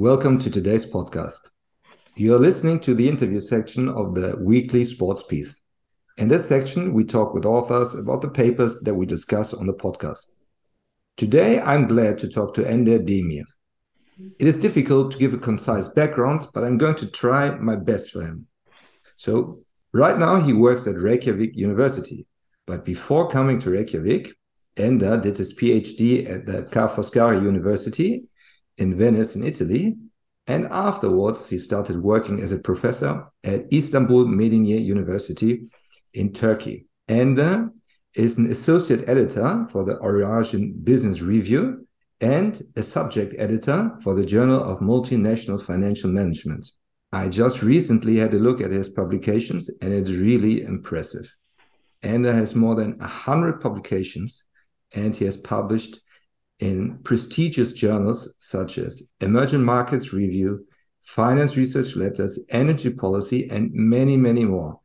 Welcome to today's podcast. You are listening to the interview section of the weekly sports piece. In this section, we talk with authors about the papers that we discuss on the podcast. Today, I'm glad to talk to Ender Demir. It is difficult to give a concise background, but I'm going to try my best for him. So, right now, he works at Reykjavik University. But before coming to Reykjavik, Ender did his PhD at the Ca' University in Venice, in Italy. And afterwards, he started working as a professor at Istanbul Medeniyet University in Turkey. Ender uh, is an associate editor for the Eurasian Business Review and a subject editor for the Journal of Multinational Financial Management. I just recently had a look at his publications and it's really impressive. Ender has more than 100 publications and he has published in prestigious journals such as Emerging Markets Review, Finance Research Letters, Energy Policy, and many, many more.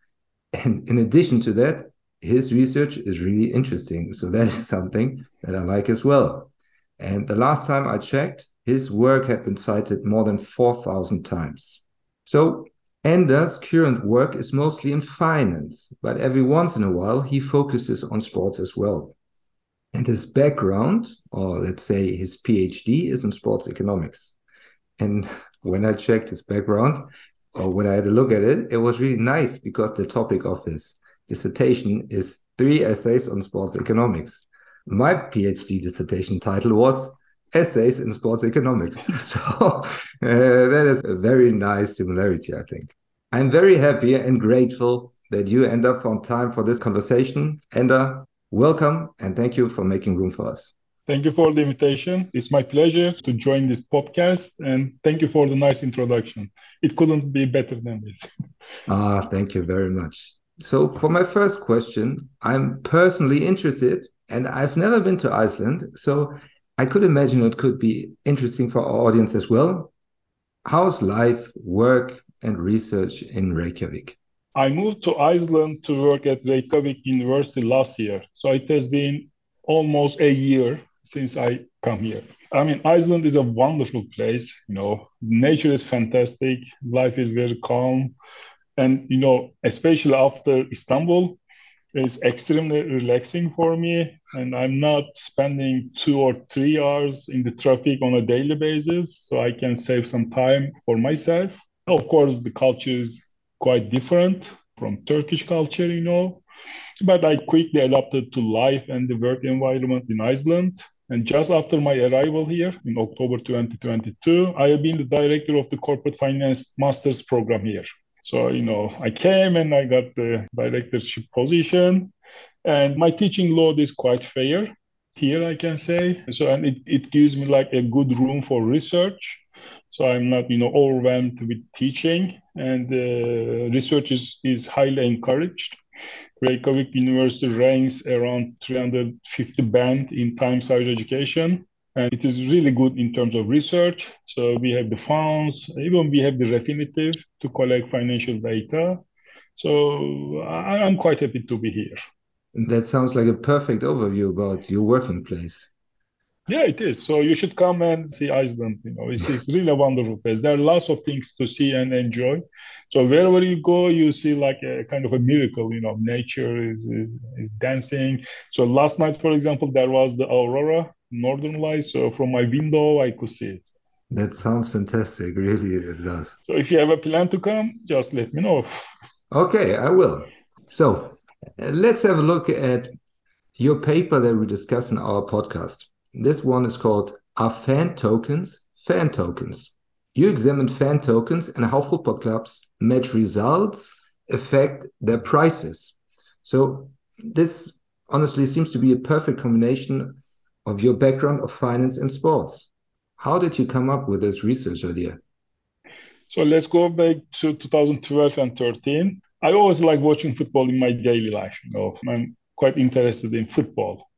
And in addition to that, his research is really interesting. So that is something that I like as well. And the last time I checked, his work had been cited more than 4,000 times. So Ender's current work is mostly in finance, but every once in a while he focuses on sports as well. And his background, or let's say his PhD, is in sports economics. And when I checked his background, or when I had a look at it, it was really nice because the topic of his dissertation is three essays on sports economics. My PhD dissertation title was Essays in Sports Economics. so uh, that is a very nice similarity, I think. I'm very happy and grateful that you end up on time for this conversation. Ender, welcome and thank you for making room for us. Thank you for the invitation. It's my pleasure to join this podcast and thank you for the nice introduction. It couldn't be better than this. Ah, thank you very much. So, for my first question, I'm personally interested and I've never been to Iceland. So, I could imagine it could be interesting for our audience as well. How's life, work, and research in Reykjavik? I moved to Iceland to work at Reykjavik University last year. So it has been almost a year since I come here. I mean, Iceland is a wonderful place. You know, nature is fantastic. Life is very calm, and you know, especially after Istanbul, it's extremely relaxing for me. And I'm not spending two or three hours in the traffic on a daily basis, so I can save some time for myself. Of course, the culture is quite different from Turkish culture, you know. But I quickly adapted to life and the work environment in Iceland. And just after my arrival here in October 2022, I have been the director of the corporate finance master's program here. So, you know, I came and I got the directorship position. And my teaching load is quite fair here, I can say. So, and it, it gives me like a good room for research so I'm not, you know, overwhelmed with teaching, and uh, research is, is highly encouraged. Reykjavik University ranks around 350 band in Times Higher Education, and it is really good in terms of research. So we have the funds, even we have the Refinitiv to collect financial data. So I, I'm quite happy to be here. That sounds like a perfect overview about your working place. Yeah, it is. So you should come and see Iceland. You know, it's, it's really a wonderful place. There are lots of things to see and enjoy. So wherever you go, you see like a kind of a miracle. You know, nature is is, is dancing. So last night, for example, there was the aurora, northern lights. So from my window, I could see it. That sounds fantastic. Really, it does. So if you have a plan to come, just let me know. Okay, I will. So uh, let's have a look at your paper that we discussed in our podcast. This one is called Are Fan Tokens Fan Tokens? You examined fan tokens and how football clubs match results affect their prices. So this honestly seems to be a perfect combination of your background of finance and sports. How did you come up with this research idea? So let's go back to 2012 and 13. I always like watching football in my daily life. You know, I'm quite interested in football.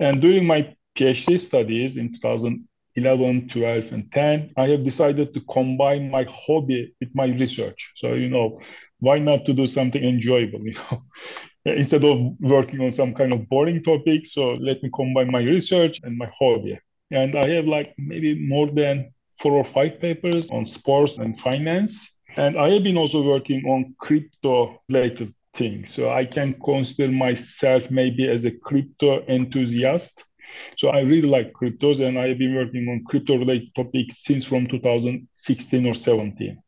And during my PhD studies in 2011, 12, and 10, I have decided to combine my hobby with my research. So, you know, why not to do something enjoyable, you know? Instead of working on some kind of boring topic, so let me combine my research and my hobby. And I have like maybe more than four or five papers on sports and finance. And I have been also working on crypto related things. So I can consider myself maybe as a crypto enthusiast. So I really like cryptos and I've been working on crypto related topics since from 2016 or 17.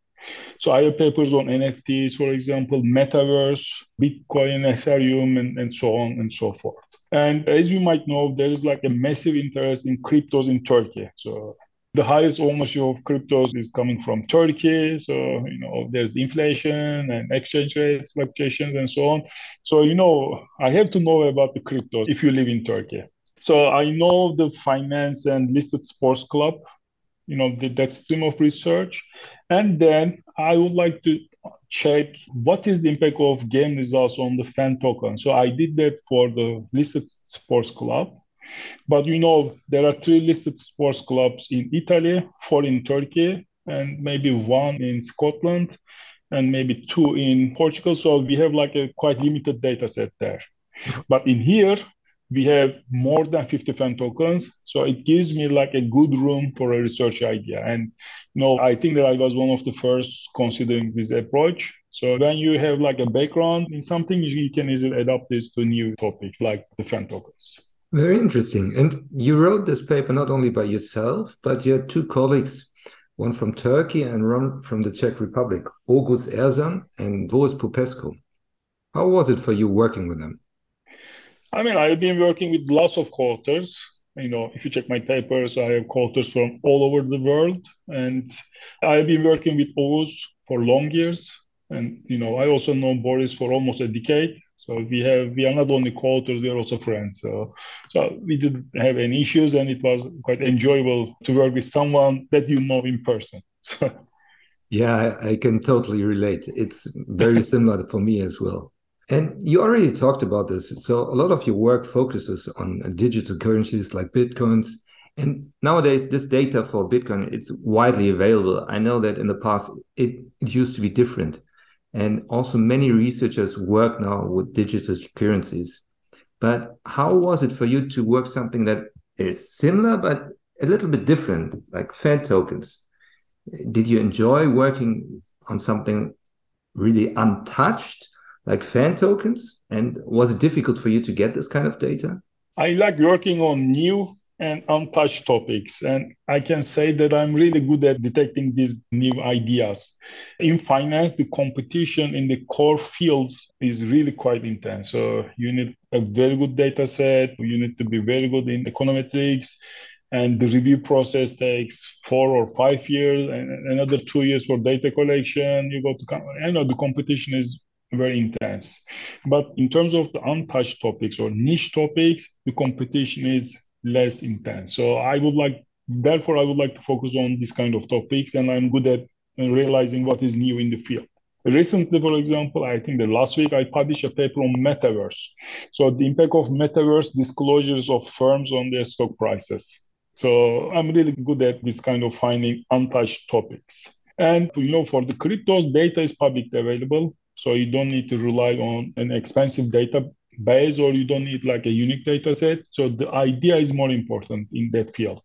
So I have papers on NFTs, for example, metaverse, Bitcoin, Ethereum, and, and so on and so forth. And as you might know, there is like a massive interest in cryptos in Turkey. So the highest ownership of cryptos is coming from Turkey. So, you know, there's the inflation and exchange rate fluctuations and so on. So, you know, I have to know about the cryptos if you live in Turkey. So I know the finance and listed sports club, you know, the, that stream of research. And then I would like to check what is the impact of game results on the fan token. So I did that for the listed sports club. But you know, there are three listed sports clubs in Italy, four in Turkey, and maybe one in Scotland, and maybe two in Portugal. So we have like a quite limited data set there. But in here, we have more than 50 fan tokens so it gives me like a good room for a research idea. And you know i think that i was one of the first considering this approach. So when you have like a background in something you can easily adapt this to new topics like the fan tokens. Very interesting. And you wrote this paper not only by yourself but you had two colleagues one from turkey and one from the czech republic Oğuz Ersan and Boris Popesko. How was it for you working with them I mean, I've been working with lots of co-authors. You know, if you check my papers, I have co-authors from all over the world, and I've been working with Oğuz for long years. And you know, I also know Boris for almost a decade. So we have we are not only co-authors, we are also friends. So so we didn't have any issues, and it was quite enjoyable to work with someone that you know in person. yeah, I can totally relate. It's very similar for me as well. And you already talked about this. So a lot of your work focuses on digital currencies like Bitcoins. And nowadays, this data for Bitcoin it's widely available. I know that in the past it, it used to be different. And also many researchers work now with digital currencies. But how was it for you to work something that is similar but a little bit different, like fan tokens? Did you enjoy working on something really untouched? Like fan tokens? And was it difficult for you to get this kind of data? I like working on new and untouched topics. And I can say that I'm really good at detecting these new ideas. In finance, the competition in the core fields is really quite intense. So you need a very good data set, you need to be very good in econometrics. And the review process takes four or five years, and another two years for data collection. You go to, I know the competition is very intense. But in terms of the untouched topics or niche topics, the competition is less intense. So I would like, therefore, I would like to focus on this kind of topics, and I'm good at realizing what is new in the field. Recently, for example, I think that last week I published a paper on metaverse. So the impact of metaverse disclosures of firms on their stock prices. So I'm really good at this kind of finding untouched topics. And you know, for the cryptos, data is publicly available. So you don't need to rely on an expensive database or you don't need like a unique data set. So the idea is more important in that field.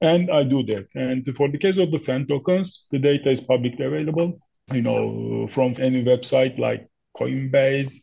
And I do that. And for the case of the fan tokens, the data is publicly available, you know, from any website like Coinbase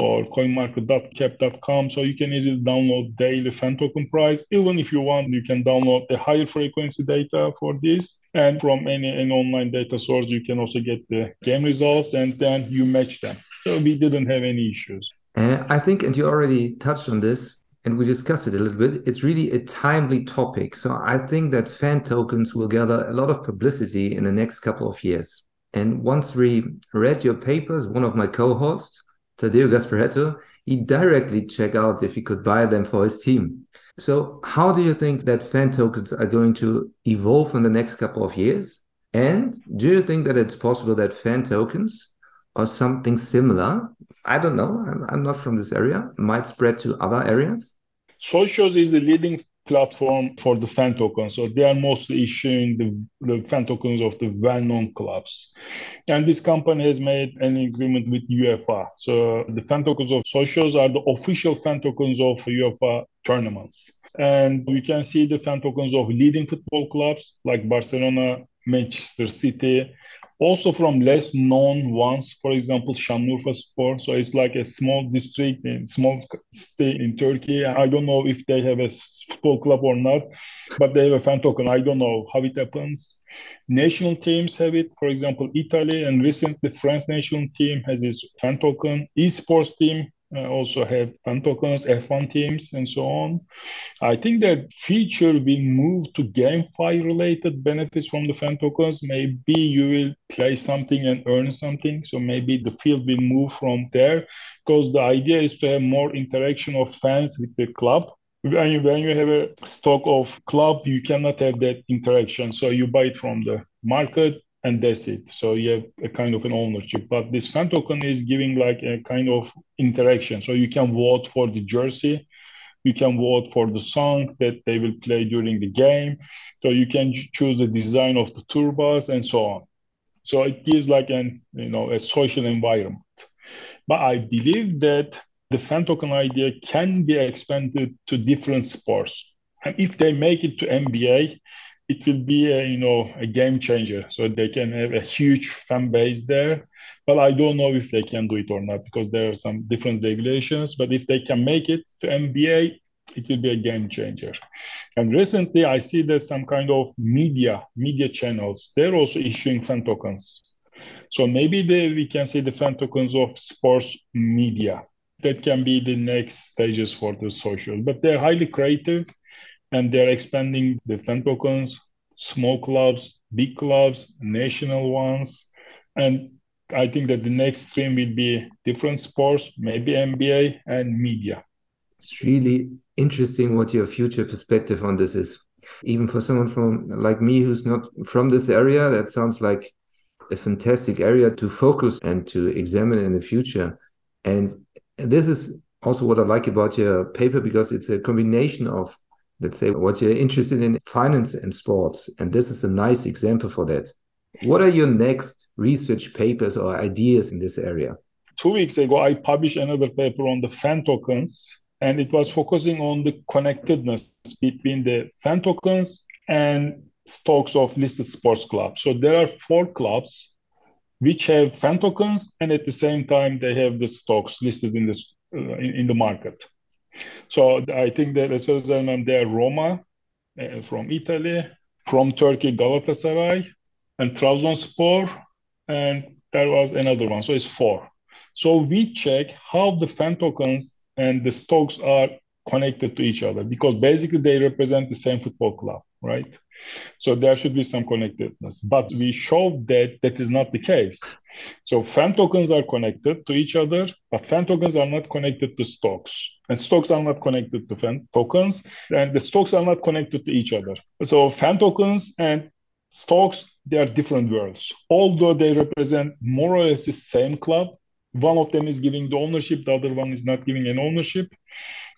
or coinmarketcap.com. So you can easily download daily fan token price. Even if you want, you can download the higher frequency data for this. And from any, any online data source, you can also get the game results and then you match them. So we didn't have any issues. Uh, I think, and you already touched on this, and we discussed it a little bit. It's really a timely topic. So I think that fan tokens will gather a lot of publicity in the next couple of years. And once we read your papers, one of my co-hosts, Thadeu Gasparetto, he directly checked out if he could buy them for his team. So, how do you think that fan tokens are going to evolve in the next couple of years? And do you think that it's possible that fan tokens or something similar, I don't know, I'm, I'm not from this area, might spread to other areas? Socios is the leading platform for the fan tokens. So they are mostly issuing the, the fan tokens of the well-known clubs. And this company has made an agreement with UEFA. So the fan tokens of Socios are the official fan tokens of UEFA tournaments. And we can see the fan tokens of leading football clubs like Barcelona, Manchester City, also from less known ones, for example, Şanlıurfa Spor. So it's like a small district in small state in Turkey. I don't know if they have a football club or not, but they have a fan token. I don't know how it happens. National teams have it, for example, Italy, and recently France national team has its fan token. Esports team uh, also have fan tokens, F1 teams, and so on. I think that feature being moved to GameFi related benefits from the fan tokens. Maybe you will play something and earn something. So maybe the field will move from there because the idea is to have more interaction of fans with the club. When you, when you have a stock of club, you cannot have that interaction. So you buy it from the market and that's it. So you have a kind of an ownership. But this fan token is giving like a kind of interaction. So you can vote for the jersey, you can vote for the song that they will play during the game. So you can choose the design of the tour bus and so on. So it gives like an you know a social environment. But I believe that the fan token idea can be expanded to different sports. And if they make it to NBA, it will be a you know a game changer. So they can have a huge fan base there. But I don't know if they can do it or not because there are some different regulations. But if they can make it to NBA, it will be a game changer. And recently, I see there's some kind of media media channels. They're also issuing fan tokens. So maybe they, we can see the fan tokens of sports media. That can be the next stages for the Socios. But they're highly creative and they're expanding the fan tokens, small clubs, big clubs, national ones, and I think that the next stream will be different sports, maybe NBA and media. It's really interesting what your future perspective on this is. Even for someone from like me who's not from this area, that sounds like a fantastic area to focus and to examine in the future. And this is also what I like about your paper because it's a combination of let's say what you're interested in finance and sports and this is a nice example for that. What are your next research papers or ideas in this area? Two weeks ago i published another paper on the fan tokens and it was focusing on the connectedness between the fan tokens and stocks of listed sports clubs. So there are four clubs which have fan tokens and at the same time they have the stocks listed in this uh, in, in the market so I think that I there Roma uh, from Italy, from Turkey Galatasaray, and Trabzonspor, and there was another one. So it's four. So we check how the fan tokens and the stocks are connected to each other because basically they represent the same football club, right? So there should be some connectedness. But we showed that that is not the case. So fan tokens are connected to each other, but fan tokens are not connected to stocks. And stocks are not connected to fan tokens, and the stocks are not connected to each other. So fan tokens and stocks, they are different worlds. Although they represent more or less the same club, one of them is giving the ownership, the other one is not giving an ownership,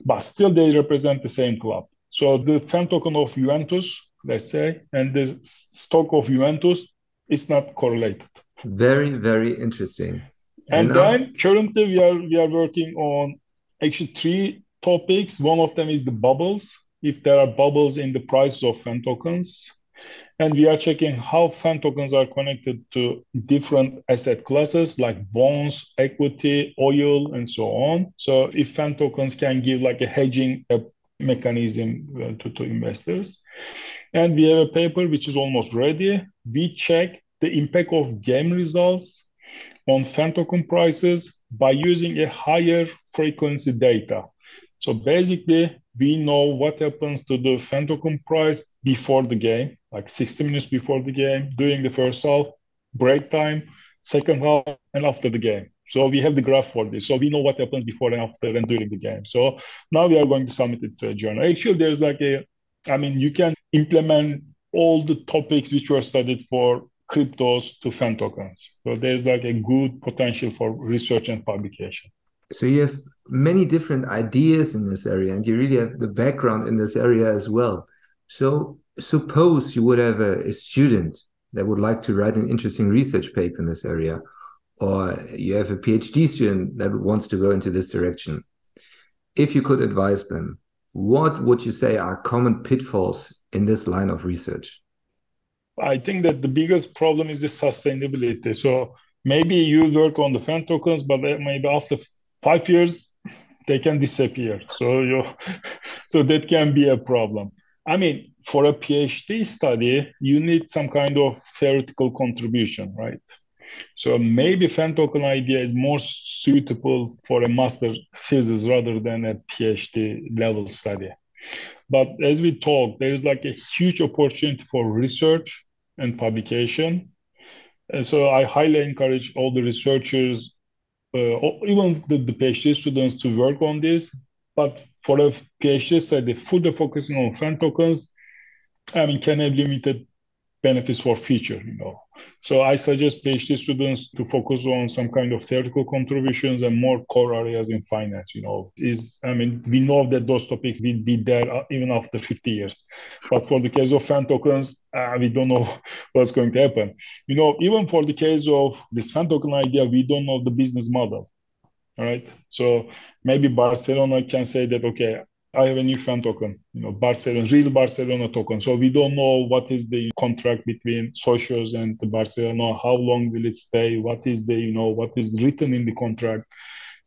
but still they represent the same club. So the fan token of Juventus let's say, and the stock of Juventus is not correlated. Very, very interesting. And, and then now... currently we are we are working on actually three topics. One of them is the bubbles. If there are bubbles in the price of fan tokens, and we are checking how fan tokens are connected to different asset classes like bonds, equity, oil, and so on. So if fan tokens can give like a hedging mechanism uh, to, to investors. And we have a paper which is almost ready. We check the impact of game results on fan token prices by using a higher frequency data. So basically, we know what happens to the fan token price before the game, like 60 minutes before the game, during the first half, break time, second half, and after the game. So we have the graph for this. So we know what happens before and after and during the game. So now we are going to submit it to a journal. Actually, there's like a, I mean, you can implement all the topics which were studied for cryptos to fan tokens. So there's like a good potential for research and publication. So you have many different ideas in this area and you really have the background in this area as well. So suppose you would have a, a student that would like to write an interesting research paper in this area, or you have a PhD student that wants to go into this direction. If you could advise them, what would you say are common pitfalls in this line of research? I think that the biggest problem is the sustainability. So maybe you work on the fan tokens, but maybe after five years they can disappear. So you, so that can be a problem. I mean, for a PhD study, you need some kind of theoretical contribution, right? So maybe fan token idea is more suitable for a master thesis rather than a PhD level study. But as we talk, there is like a huge opportunity for research and publication. And so I highly encourage all the researchers, uh, even the, the PhD students to work on this. But for a PhD study, fully focusing on fan tokens, I mean, can have limited benefits for future, you know. So I suggest PhD students to focus on some kind of theoretical contributions and more core areas in finance. You know, is I mean we know that those topics will be there uh, even after 50 years, but for the case of fan tokens, uh, we don't know what's going to happen. You know, even for the case of this fan token idea, we don't know the business model. All right. So maybe Barcelona can say that okay, I have a new fan token, you know, Barcelona, real Barcelona token. So we don't know what is the contract between socios and the Barcelona, how long will it stay, what is the, you know, what is written in the contract,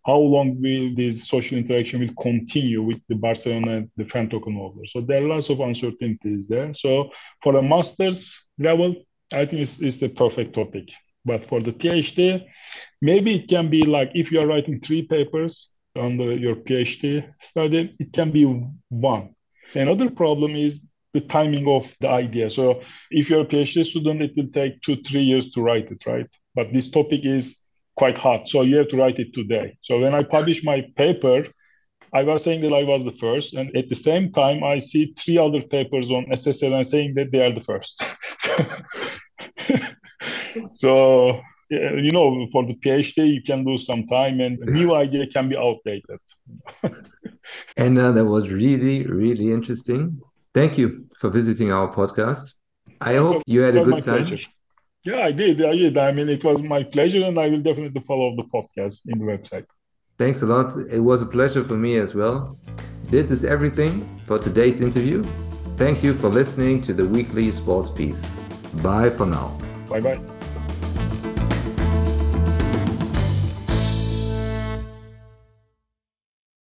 how long will this social interaction will continue with the Barcelona the fan token holder. So there are lots of uncertainties there. So for a master's level, I think it's, it's a perfect topic. But for the PhD, maybe it can be like if you are writing three papers, the, your PhD study, it can be one. Another problem is the timing of the idea. So if you're a PhD student, it will take two, three years to write it, right? But this topic is quite hot, so you have to write it today. So when I publish my paper, I was saying that I was the first, and at the same time, I see three other papers on SSRN saying that they are the first. so you know, for the PhD, you can lose some time and a new idea can be outdated. and uh, that was really, really interesting. Thank you for visiting our podcast. I hope you had a good time. Pleasure. Yeah, I did. I did. I mean, it was my pleasure, and I will definitely follow the podcast in the website. Thanks a lot. It was a pleasure for me as well. This is everything for today's interview. Thank you for listening to the weekly sports piece. Bye for now. Bye bye.